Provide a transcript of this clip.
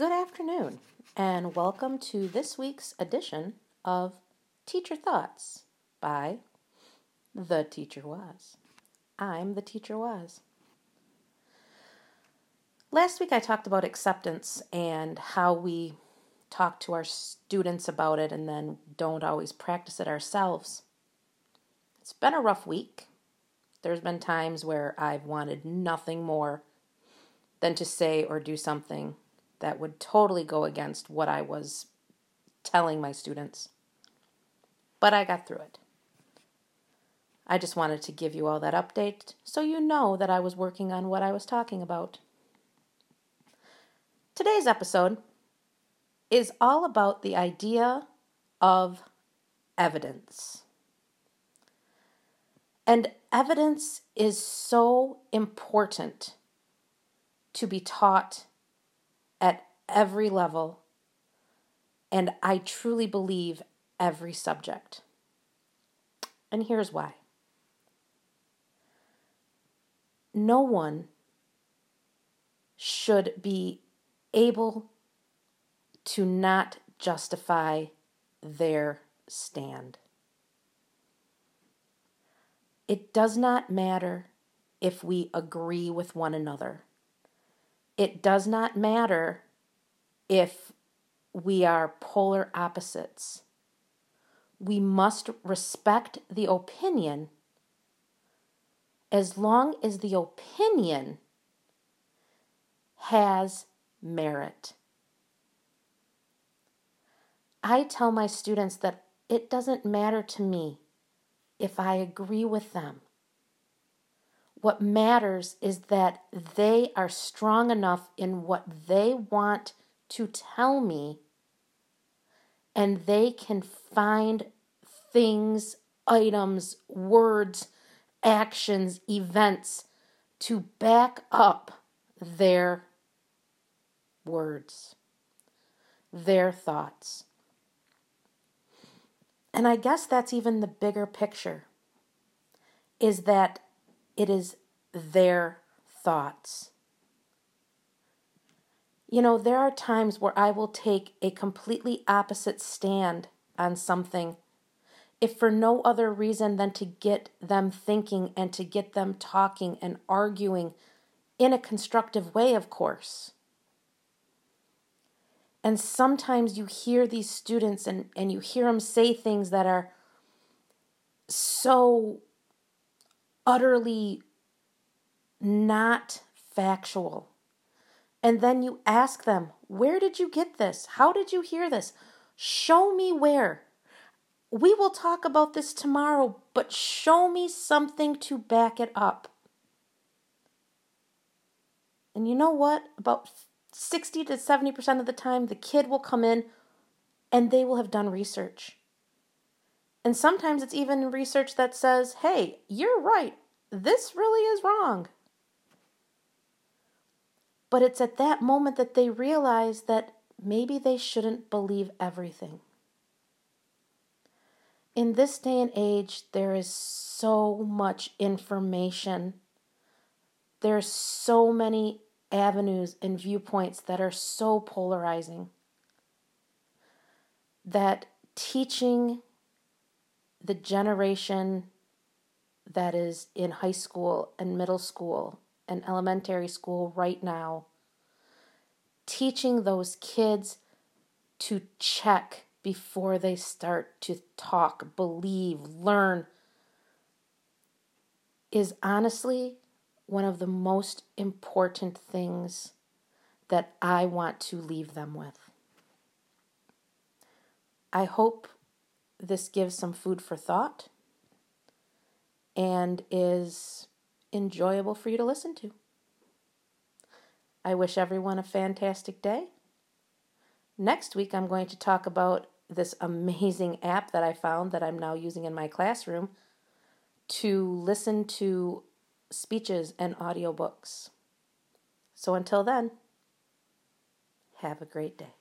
Good afternoon, and welcome to this week's edition of Teacher Thoughts by The Teacher Was. I'm The Teacher Was. Last week I talked about acceptance and how we talk to our students about it and then don't always practice it ourselves. It's been a rough week. There's been times where I've wanted nothing more than to say or do something that would totally go against what I was telling my students. But I got through it. I just wanted to give you all that update so you know that I was working on what I was talking about. Today's episode is all about the idea of evidence. And evidence is so important to be taught at every level, and I truly believe every subject. And here's why no one should be able to not justify their stand. It does not matter if we agree with one another. It does not matter if we are polar opposites. We must respect the opinion as long as the opinion has merit. I tell my students that it doesn't matter to me if I agree with them. What matters is that they are strong enough in what they want to tell me, and they can find things, items, words, actions, events to back up their words, their thoughts. And I guess that's even the bigger picture is that it is their thoughts. You know, there are times where I will take a completely opposite stand on something, if for no other reason than to get them thinking and to get them talking and arguing in a constructive way, of course. And sometimes you hear these students and, and you hear them say things that are so utterly not factual. And then you ask them, Where did you get this? How did you hear this? Show me where. We will talk about this tomorrow, but show me something to back it up. And you know what? About 60 to 70% of the time, the kid will come in and they will have done research. And sometimes it's even research that says, hey, you're right. This really is wrong. But it's at that moment that they realize that maybe they shouldn't believe everything. In this day and age, there is so much information. There's so many avenues and viewpoints that are so polarizing that teaching the generation that is in high school and middle school and elementary school right now, teaching those kids to check before they start to talk, believe, learn is honestly one of the most important things that I want to leave them with. I hope this gives some food for thought and is enjoyable for you to listen to. I wish everyone a fantastic day. Next week, I'm going to talk about this amazing app that I found that I'm now using in my classroom to listen to speeches and audiobooks. So until then, have a great day.